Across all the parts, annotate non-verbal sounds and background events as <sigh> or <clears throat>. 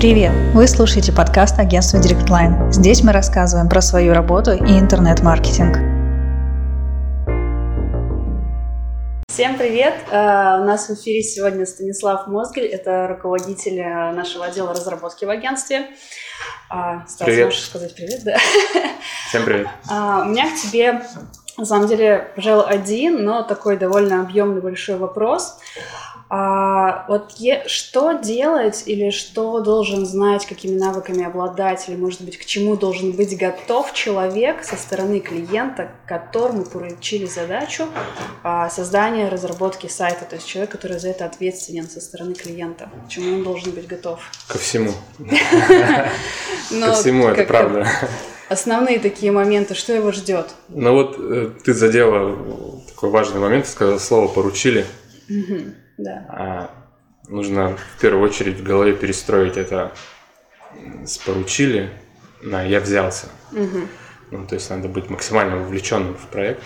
Привет! Вы слушаете подкаст агентства DirectLine. Здесь мы рассказываем про свою работу и интернет-маркетинг. Всем привет! Uh, у нас в эфире сегодня Станислав Мозгель, это руководитель э, нашего отдела разработки в агентстве. Uh, Стас, привет. можешь сказать привет, да? Всем привет! Uh, у меня к тебе, на самом деле, пожалуй, один, но такой довольно объемный большой вопрос. А вот е- что делать или что должен знать, какими навыками обладать, или, может быть, к чему должен быть готов человек со стороны клиента, которому поручили задачу а, создания, разработки сайта, то есть человек, который за это ответственен со стороны клиента, к чему он должен быть готов? Ко всему. <laughs> Ко всему, это правда. Основные такие моменты, что его ждет? Ну вот э, ты задела такой важный момент, сказала слово «поручили». Да. А нужно в первую очередь в голове перестроить это с поручили на я взялся. Угу. Ну, то есть надо быть максимально вовлеченным в проект,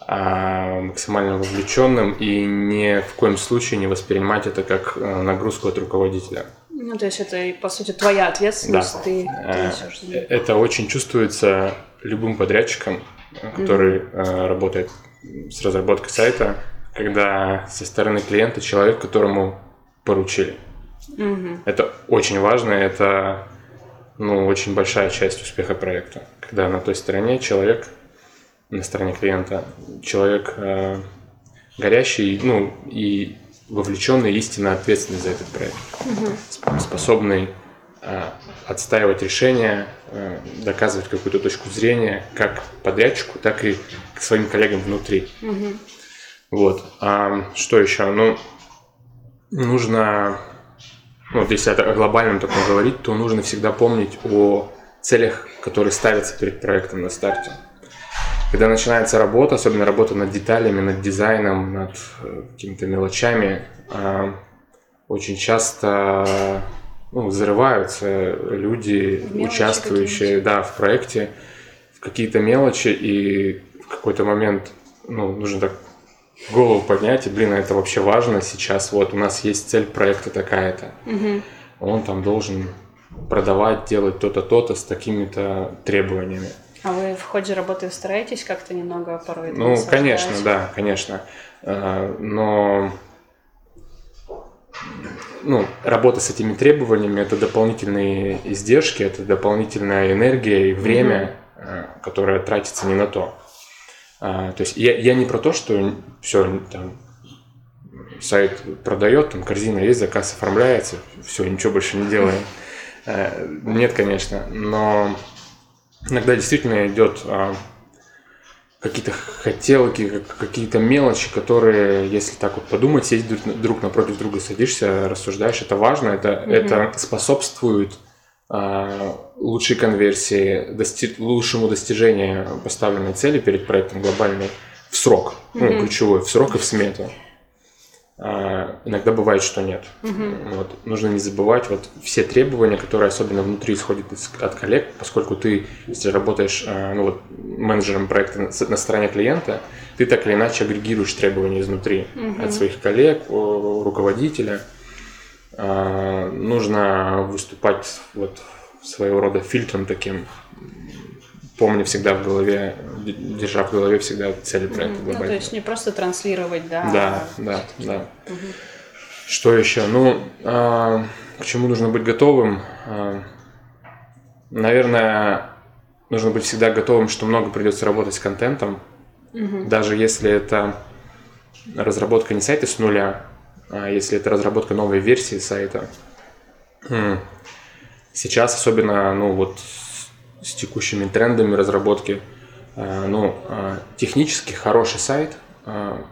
а максимально вовлеченным и ни в коем случае не воспринимать это как э, нагрузку от руководителя. Ну, то есть это, по сути, твоя ответственность, да. ты, ты э, Это очень чувствуется любым подрядчиком, который mm работает с разработкой сайта, когда со стороны клиента человек, которому поручили. Угу. Это очень важно, это ну, очень большая часть успеха проекта. Когда на той стороне человек, на стороне клиента, человек э, горящий, ну, и вовлеченный, истинно ответственный за этот проект, угу. способный э, отстаивать решения, э, доказывать какую-то точку зрения, как подрядчику, так и к своим коллегам внутри. Угу. Вот. А что еще? Ну, нужно, ну, вот если о глобальном таком говорить, то нужно всегда помнить о целях, которые ставятся перед проектом на старте. Когда начинается работа, особенно работа над деталями, над дизайном, над э, какими-то мелочами, а, очень часто ну, взрываются люди, участвующие да, в проекте, в какие-то мелочи, и в какой-то момент ну, нужно так голову поднять, и, блин, а это вообще важно сейчас. Вот у нас есть цель проекта такая-то. Угу. Он там должен продавать, делать то-то, то-то с такими-то требованиями. А вы в ходе работы стараетесь как-то немного порой? Ну, конечно, да, конечно. А, но ну, работа с этими требованиями это дополнительные издержки, это дополнительная энергия и время, угу. которое тратится не на то. А, то есть я, я не про то, что все, там, сайт продает, там корзина есть, заказ оформляется, все, ничего больше не делаем. А, <laughs> нет, конечно, но иногда действительно идет а, какие-то хотелки, какие-то мелочи, которые, если так вот подумать, сесть друг напротив друга, садишься, рассуждаешь, это важно, это, mm-hmm. это способствует лучшей конверсии, дости- лучшему достижению поставленной цели перед проектом глобальной в срок, mm-hmm. ну, ключевой, в срок и в смету. А, иногда бывает, что нет. Mm-hmm. Вот. Нужно не забывать вот все требования, которые особенно внутри исходят из, от коллег, поскольку ты, если работаешь а, ну, вот, менеджером проекта на, на стороне клиента, ты так или иначе агрегируешь требования изнутри mm-hmm. от своих коллег, руководителя – а, нужно выступать вот своего рода фильтром таким, помня всегда в голове, держа в голове всегда цели проекта глобально. Ну, то есть не просто транслировать, да? Да, а... да, да. Угу. Что еще? Ну, а, к чему нужно быть готовым? А, наверное, нужно быть всегда готовым, что много придется работать с контентом, угу. даже если это разработка не сайта с нуля, если это разработка новой версии сайта. Сейчас особенно, ну вот с текущими трендами разработки, а, ну, а, технически хороший сайт а,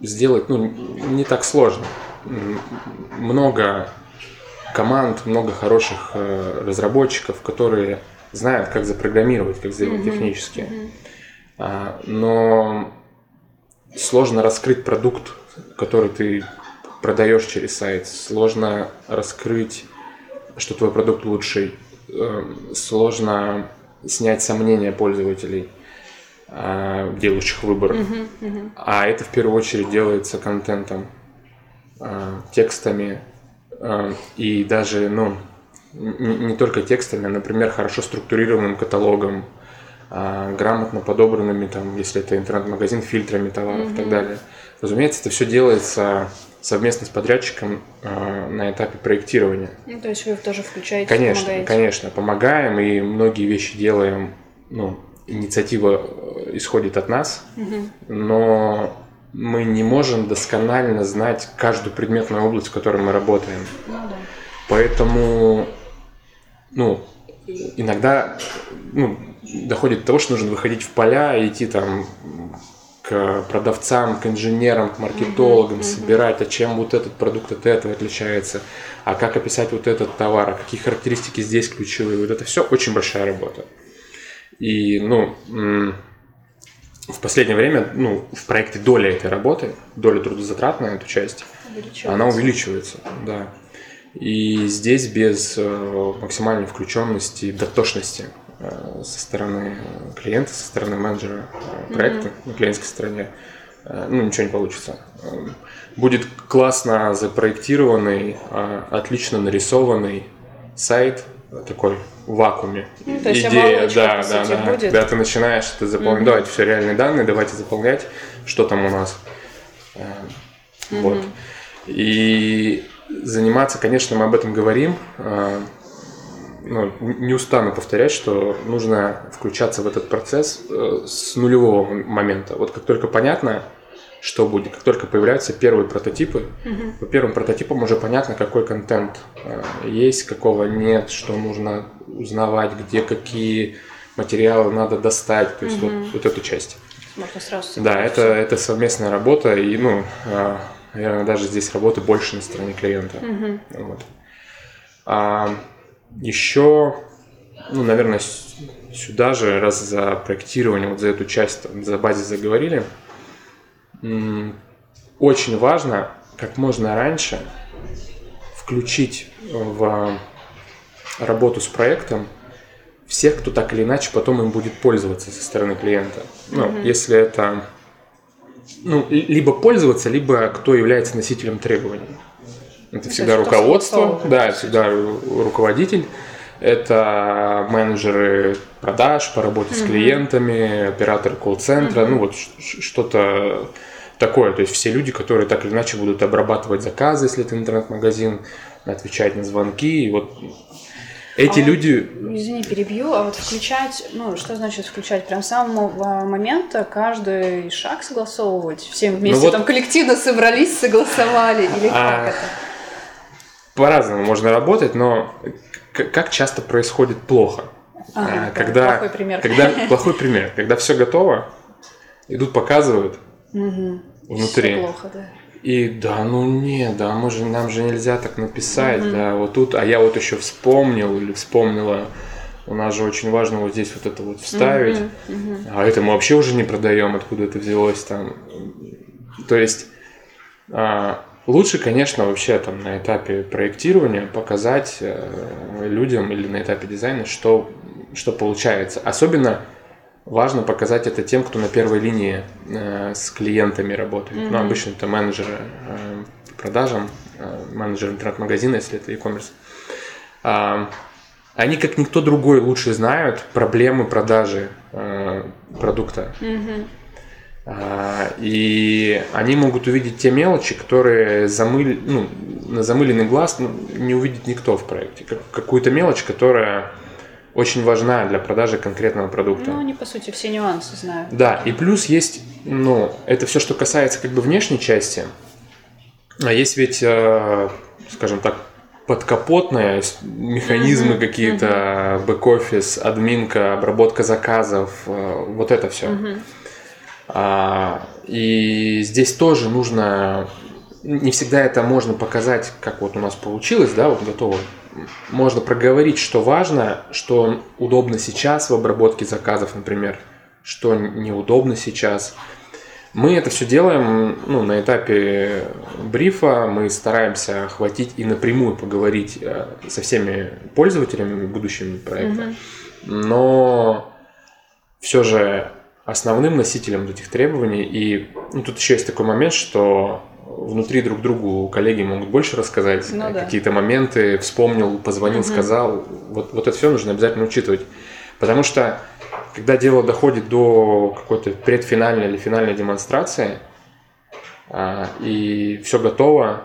сделать, ну, не так сложно. Много команд, много хороших разработчиков, которые знают, как запрограммировать, как сделать mm-hmm. технически. Mm-hmm. Но сложно раскрыть продукт, который ты продаешь через сайт, сложно раскрыть, что твой продукт лучший, эм, сложно снять сомнения пользователей, э, делающих выбор. Uh-huh, uh-huh. А это в первую очередь делается контентом, э, текстами, э, и даже, ну, не только текстами, а, например, хорошо структурированным каталогом, грамотно подобранными, там, если это интернет-магазин, фильтрами товаров mm-hmm. и так далее. Разумеется, это все делается совместно с подрядчиком э, на этапе проектирования. Ну, то есть вы тоже включаете, Конечно, помогаете. конечно, помогаем и многие вещи делаем, ну, инициатива э, исходит от нас, угу. но мы не можем досконально знать каждую предметную область, в которой мы работаем. Ну, да. Поэтому, ну, иногда ну, доходит до того, что нужно выходить в поля и идти там к продавцам, к инженерам, к маркетологам, uh-huh. собирать, а чем вот этот продукт от этого отличается, а как описать вот этот товар, а какие характеристики здесь ключевые. Вот это все очень большая работа. И, ну, в последнее время, ну, в проекте доля этой работы, доля трудозатрат на эту часть, она увеличивается, да. И здесь без э, максимальной включенности, дотошности со стороны клиента, со стороны менеджера э, проекта mm-hmm. на клиентской стороне, э, ну, ничего не получится. Будет классно запроектированный, отлично нарисованный сайт, такой в вакууме. Ну, то есть Идея, да, да, да. Будет. Когда ты начинаешь это заполнять, mm-hmm. давайте все реальные данные, давайте заполнять, что там у нас. Mm-hmm. Вот. И заниматься, конечно, мы об этом говорим ну, не устану повторять, что нужно включаться в этот процесс э, с нулевого момента. Вот как только понятно, что будет, как только появляются первые прототипы, угу. по первым прототипам уже понятно, какой контент э, есть, какого нет, что нужно узнавать, где какие материалы надо достать, то есть угу. вот, вот эту часть. Можно сразу. Да, это, это совместная работа, и, ну, э, наверное, даже здесь работы больше на стороне клиента. Угу. Вот. А, еще, ну, наверное, сюда же, раз за проектирование, вот за эту часть, за базе заговорили, очень важно как можно раньше включить в работу с проектом всех, кто так или иначе потом им будет пользоваться со стороны клиента. Ну, mm-hmm. если это ну, либо пользоваться, либо кто является носителем требований. Это ну, всегда руководство, да, это всегда руководитель. Это менеджеры продаж по работе с клиентами, операторы колл-центра, ну вот что-то такое. То есть все люди, которые так или иначе будут обрабатывать заказы, если это интернет-магазин, отвечать на звонки. И вот эти а люди... Извини, перебью. А вот включать, ну, что значит включать? Прям с самого момента каждый шаг согласовывать? Всем вместе ну вот... там коллективно собрались, согласовали? Или а... как это? По-разному можно работать, но как часто происходит плохо? Ага, а, когда, плохой пример. Когда, <laughs> плохой пример. Когда все готово, идут, показывают угу. внутри. Все плохо, да. И да, ну не, да, мы же, нам же нельзя так написать, угу. да, вот тут, а я вот еще вспомнил или вспомнила, у нас же очень важно вот здесь вот это вот вставить, угу, угу. а это мы вообще уже не продаем, откуда это взялось там. То есть а, Лучше, конечно, вообще там на этапе проектирования показать э, людям или на этапе дизайна, что, что получается. Особенно важно показать это тем, кто на первой линии э, с клиентами работает. Mm-hmm. Ну, обычно это менеджеры э, по продажам, э, менеджер интернет-магазина, если это e-commerce. Э, они, как никто другой, лучше знают проблемы продажи э, продукта. Mm-hmm. А, и они могут увидеть те мелочи, которые замыли, ну, на замыленный глаз ну, не увидит никто в проекте. Какую-то мелочь, которая очень важна для продажи конкретного продукта. Ну, они, по сути, все нюансы знают. Да, и плюс есть, ну, это все, что касается как бы внешней части. А есть ведь, э, скажем так, подкапотные механизмы mm-hmm. какие-то, mm-hmm. бэк-офис, админка, обработка заказов, э, вот это все. Mm-hmm. А, и здесь тоже нужно, не всегда это можно показать, как вот у нас получилось, да, вот готово. Можно проговорить, что важно, что удобно сейчас в обработке заказов, например, что неудобно сейчас. Мы это все делаем ну, на этапе брифа, мы стараемся охватить и напрямую поговорить э, со всеми пользователями будущими проекта. Mm-hmm. Но все же основным носителем этих требований. И ну, тут еще есть такой момент, что внутри друг другу коллеги могут больше рассказать, Ну да. какие-то моменты, вспомнил, позвонил, сказал. Вот, вот это все нужно обязательно учитывать. Потому что, когда дело доходит до какой-то предфинальной или финальной демонстрации, а, и все готово,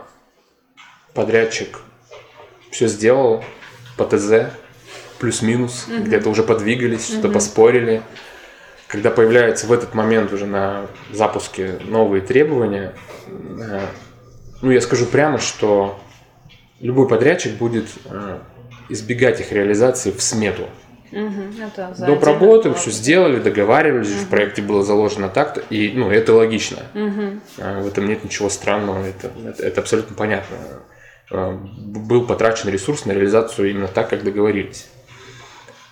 подрядчик все сделал по ТЗ, плюс-минус, где-то уже подвигались, что-то поспорили. Когда появляются в этот момент уже на запуске новые требования, э, ну, я скажу прямо, что любой подрядчик будет э, избегать их реализации в смету. Мгм, это Доп. работы, все сделали, договаривались, в проекте было заложено так-то, и ну, это логично. А, В этом нет ничего странного, это, это, это абсолютно понятно. Был потрачен ресурс на реализацию именно так, как договорились.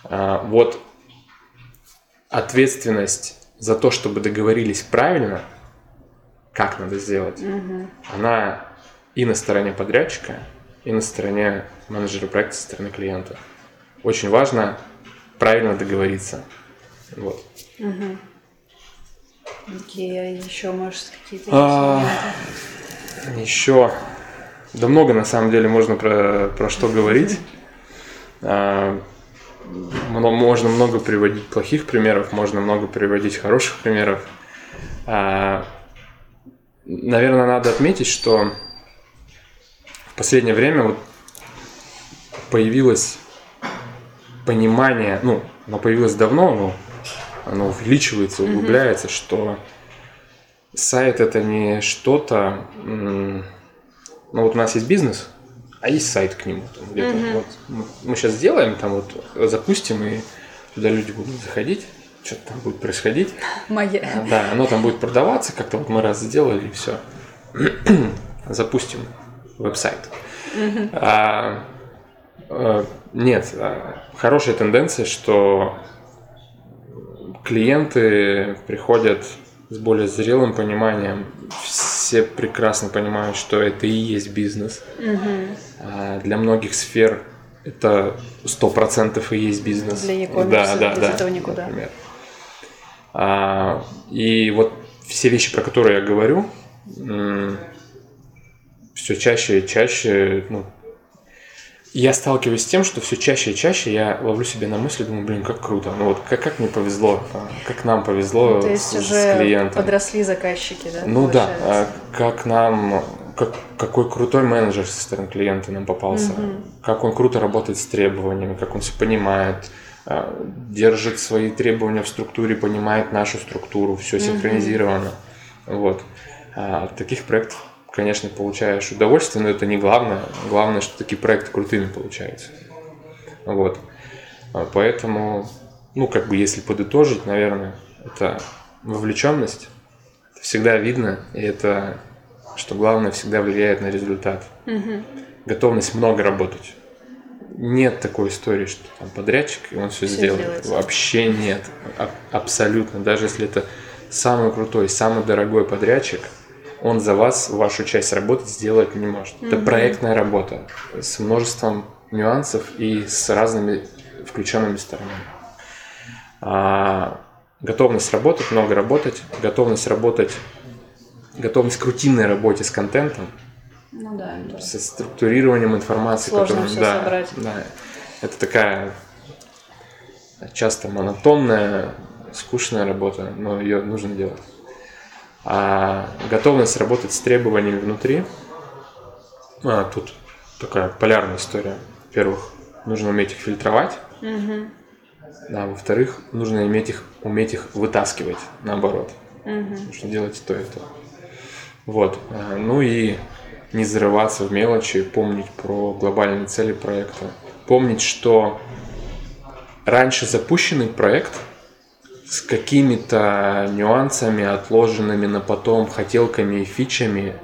Вот ответственность за то, чтобы договорились правильно, как надо сделать, она и на стороне подрядчика, и на стороне менеджера проекта, со стороны клиента. Очень важно правильно договориться. Вот. Окей, а еще, может, какие-то А? Еще, да много на самом деле можно про, про что говорить. <laughs> Можно много приводить плохих примеров, можно много приводить хороших примеров. А, Наверное, надо отметить, что в последнее время вот появилось понимание, ну, оно появилось давно, но оно увеличивается, углубляется, что сайт это не что-то. Ну вот у нас есть бизнес, а есть сайт к нему. там где-то. Вот мы- сейчас сделаем, там вот запустим, и туда люди будут заходить, что-то там будет происходить. Моя. А, Да, оно там будет продаваться, как-то вот мы раз сделали, и все. <clears throat> Запустим веб-сайт. А, э, нет, а, хорошая тенденция, что клиенты приходят с более зрелым пониманием. Все прекрасно понимают, что это и есть бизнес. А Для многих сфер это сто процентов и есть бизнес. Для e-commerce да, да, без да, этого никуда. например. А, и вот все вещи, про которые я говорю, все чаще и чаще, ну, я сталкиваюсь с тем, что все чаще и чаще я ловлю себя на мысли, думаю, блин, как круто, ну вот как, как мне повезло, а, как нам повезло Ну, То с, есть с уже клиентом. подросли заказчики, да? Ну да, получается? а как нам, как, какой крутой менеджер со стороны клиента нам попался, как он круто работает с требованиями, как он все понимает, а, держит свои требования в структуре, понимает нашу структуру, все синхронизировано. Вот. А таких проектов, конечно, получаешь удовольствие, но это не главное. Главное, что такие проекты крутыми получаются. Вот. А Поэтому, ну, как бы, если подытожить, наверное, это вовлеченность. Это всегда видно, и это, что главное, всегда влияет на результат. Готовность много работать. Нет такой истории, что там подрядчик, и он все, сделает. сделает. Вообще нет. А- абсолютно. Даже если это самый крутой, самый дорогой подрядчик, он за вас вашу часть работы сделать не может. Это проектная работа с множеством нюансов и с разными включенными сторонами. А, готовность работать, много работать, готовность работать, готовность к рутинной работе с контентом, Ну да. да. со структурированием информации. Сложно которую- всё да, собрать. Да, это такая часто монотонная, скучная работа, но ее нужно делать. А готовность работать с требованиями внутри, а, тут такая полярная история. Во-первых, нужно уметь их фильтровать, а во-вторых, нужно уметь их, уметь их вытаскивать, наоборот. Нужно делать то, и то. Вот. А, Ну и не зарываться в мелочи, помнить про глобальные цели проекта. Помнить, что раньше запущенный проект с какими-то нюансами, отложенными на потом хотелками и фичами,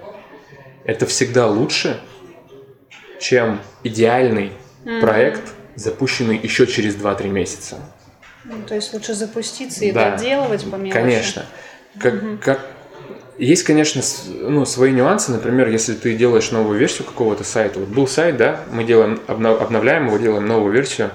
это всегда лучше, чем идеальный проект, запущенный еще через 2-3 месяца. Ну, то есть лучше запуститься и Да. доделывать по мелочи. Конечно. Как, как... Есть, конечно, ну, свои нюансы. Например, если ты делаешь новую версию какого-то сайта. Вот был сайт, да, мы делаем, обновляем его, делаем новую версию.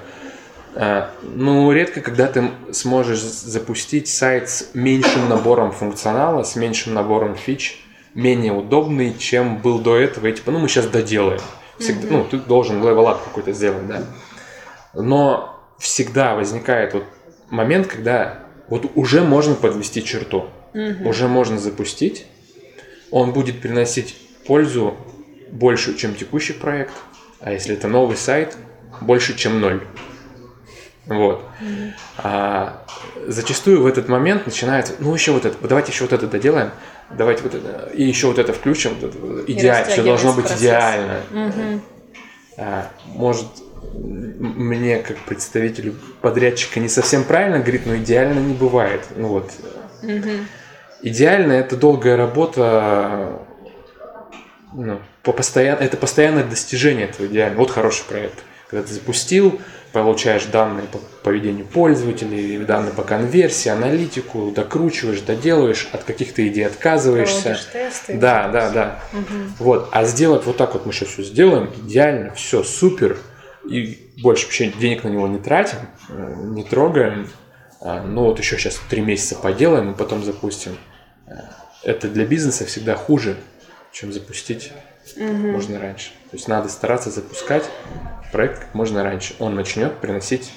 А, Ну, редко, когда ты сможешь запустить сайт с меньшим набором функционала, с меньшим набором фич, менее удобный, чем был до этого, и типа, ну, мы сейчас доделаем. Всегда, ну, ты должен level какой-то сделать, да. Но всегда возникает вот момент, когда вот уже можно подвести черту, Мгм. уже можно запустить, он будет приносить пользу большую, чем текущий проект, а если это новый сайт, больше, чем ноль. Вот. А зачастую в этот момент начинается, ну еще вот это, давайте еще вот это доделаем, давайте вот это, и еще вот это включим, вот это, идеально, все должно быть процесс. идеально. Мгм. А, может, мне как представителю подрядчика не совсем правильно говорит, но идеально не бывает. Ну вот, Мгм. идеально это долгая работа, ну, по постоян... это постоянное достижение этого идеального. Вот хороший проект. Когда ты запустил, получаешь данные по поведению пользователей, данные по конверсии, аналитику, докручиваешь, доделываешь, от каких-то идей отказываешься. Тесты. Да, да, да. Мгм. Вот, а сделать вот так вот мы сейчас все сделаем, идеально, все супер, и больше вообще денег на него не тратим, э, не трогаем, а, ну вот еще сейчас три месяца поделаем и потом запустим. Э, Это для бизнеса всегда хуже, чем запустить Мгм. можно раньше. То есть надо стараться запускать проект как можно раньше. Он начнет приносить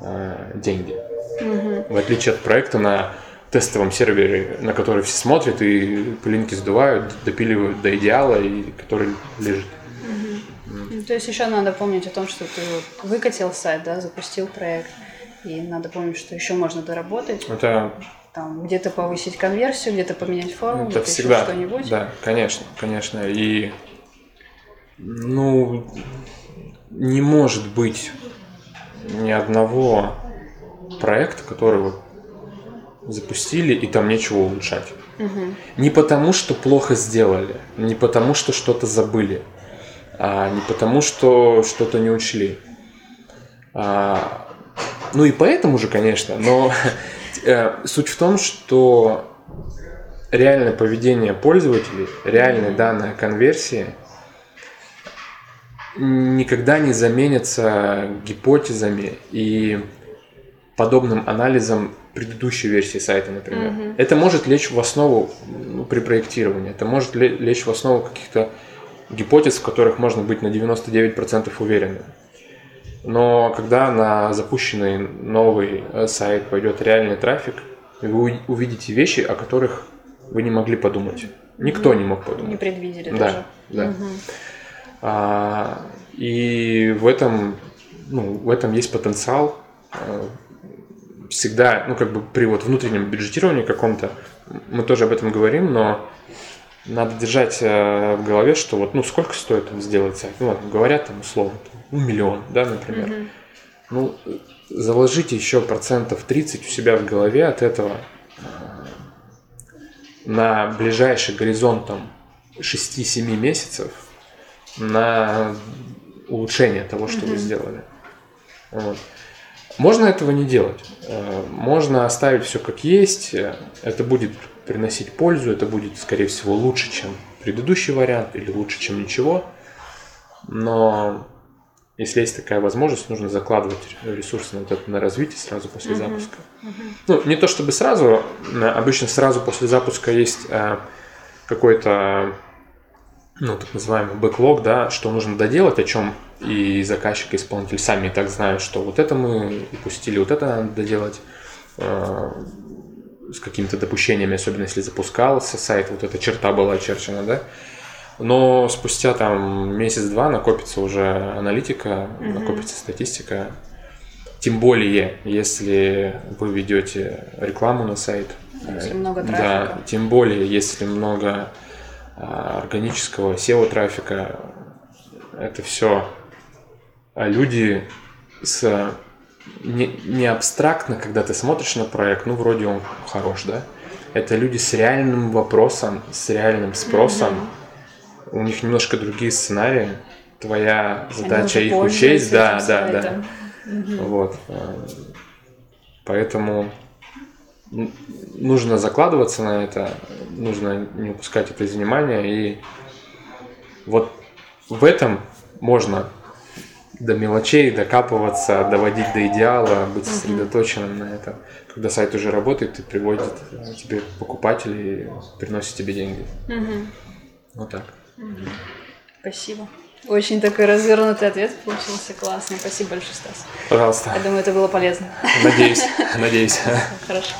э, деньги. Мгм. В отличие от проекта на тестовом сервере, на который все смотрят и пылинки сдувают, допиливают до идеала, и который лежит. Ну, То есть еще надо помнить о том, что ты выкатил сайт, да, запустил проект, и надо помнить, что еще можно доработать, Это, там где-то повысить конверсию, где-то поменять форму, это где-то всегда. что-нибудь. Да, конечно, конечно. И ну не может быть ни одного проекта, который вот запустили, и там нечего улучшать. Мгм. Не потому, что плохо сделали, не потому, что что-то забыли, а не потому, что что-то не учли. А, ну и поэтому же, конечно, но <laughs> э, суть в том, что реальное поведение пользователей, реальные данные о конверсии никогда не заменятся гипотезами и подобным анализом предыдущей версии сайта, например. Мгм. Это может лечь в основу ну, при проектировании, это может ле- лечь в основу каких-то гипотез, в которых можно быть на 99% уверенным. Но когда на запущенный новый э, сайт пойдет реальный трафик, вы уви- увидите вещи, о которых вы не могли подумать. Никто не мог подумать. Не предвидели Да, даже. да. Мгм. А, и в этом, ну, в этом есть потенциал. А, Всегда, ну, как бы при вот внутреннем бюджетировании каком-то, мы тоже об этом говорим, но надо держать э, в голове, что вот, ну, сколько стоит там сделать сайт? Ну, ладно, говорят там условно, там, ну, миллион, да, например. Мгм. Ну, заложите еще процентов 30 у себя в голове от этого э, на ближайший горизонт там 6-7 месяцев на улучшение того, что вы сделали. Вот. Можно этого не делать. Э, Можно оставить все как есть. Это будет приносить пользу, это будет, скорее всего, лучше, чем предыдущий вариант или лучше, чем ничего. Но если есть такая возможность, нужно закладывать ресурсы на, вот это, на развитие сразу после запуска. Ну, не то чтобы сразу, обычно сразу после запуска есть э, какой-то, ну, так называемый бэклог, да, что нужно доделать, о чем и заказчик, и исполнитель сами и так знают, что вот это мы упустили, вот это надо доделать э, с какими-то допущениями, особенно если запускался сайт, вот эта черта была очерчена, да. Но спустя там месяц-два накопится уже аналитика, накопится статистика. Тем более, если вы ведете рекламу на сайт. Если много Да, трафика. тем более, если много а, органического SEO-трафика, это все люди с не, не абстрактно, когда ты смотришь на проект, ну, вроде он хорош, да? Это люди с реальным вопросом, с реальным спросом. У них немножко другие сценарии. Твоя задача их учесть, да, да, да. сайтом. Вот. Поэтому нужно закладываться на это, нужно не упускать это из внимания. И вот в этом можно до мелочей докапываться, доводить до идеала, быть сосредоточенным на этом. Когда сайт уже работает и приводит э, тебе покупателей, приносит тебе деньги. Мгм. Вот так. Спасибо. Очень такой развернутый ответ получился классный. Спасибо большое, Стас. Пожалуйста. Я думаю, это было полезно. Надеюсь, <laughs> надеюсь. Хорошо.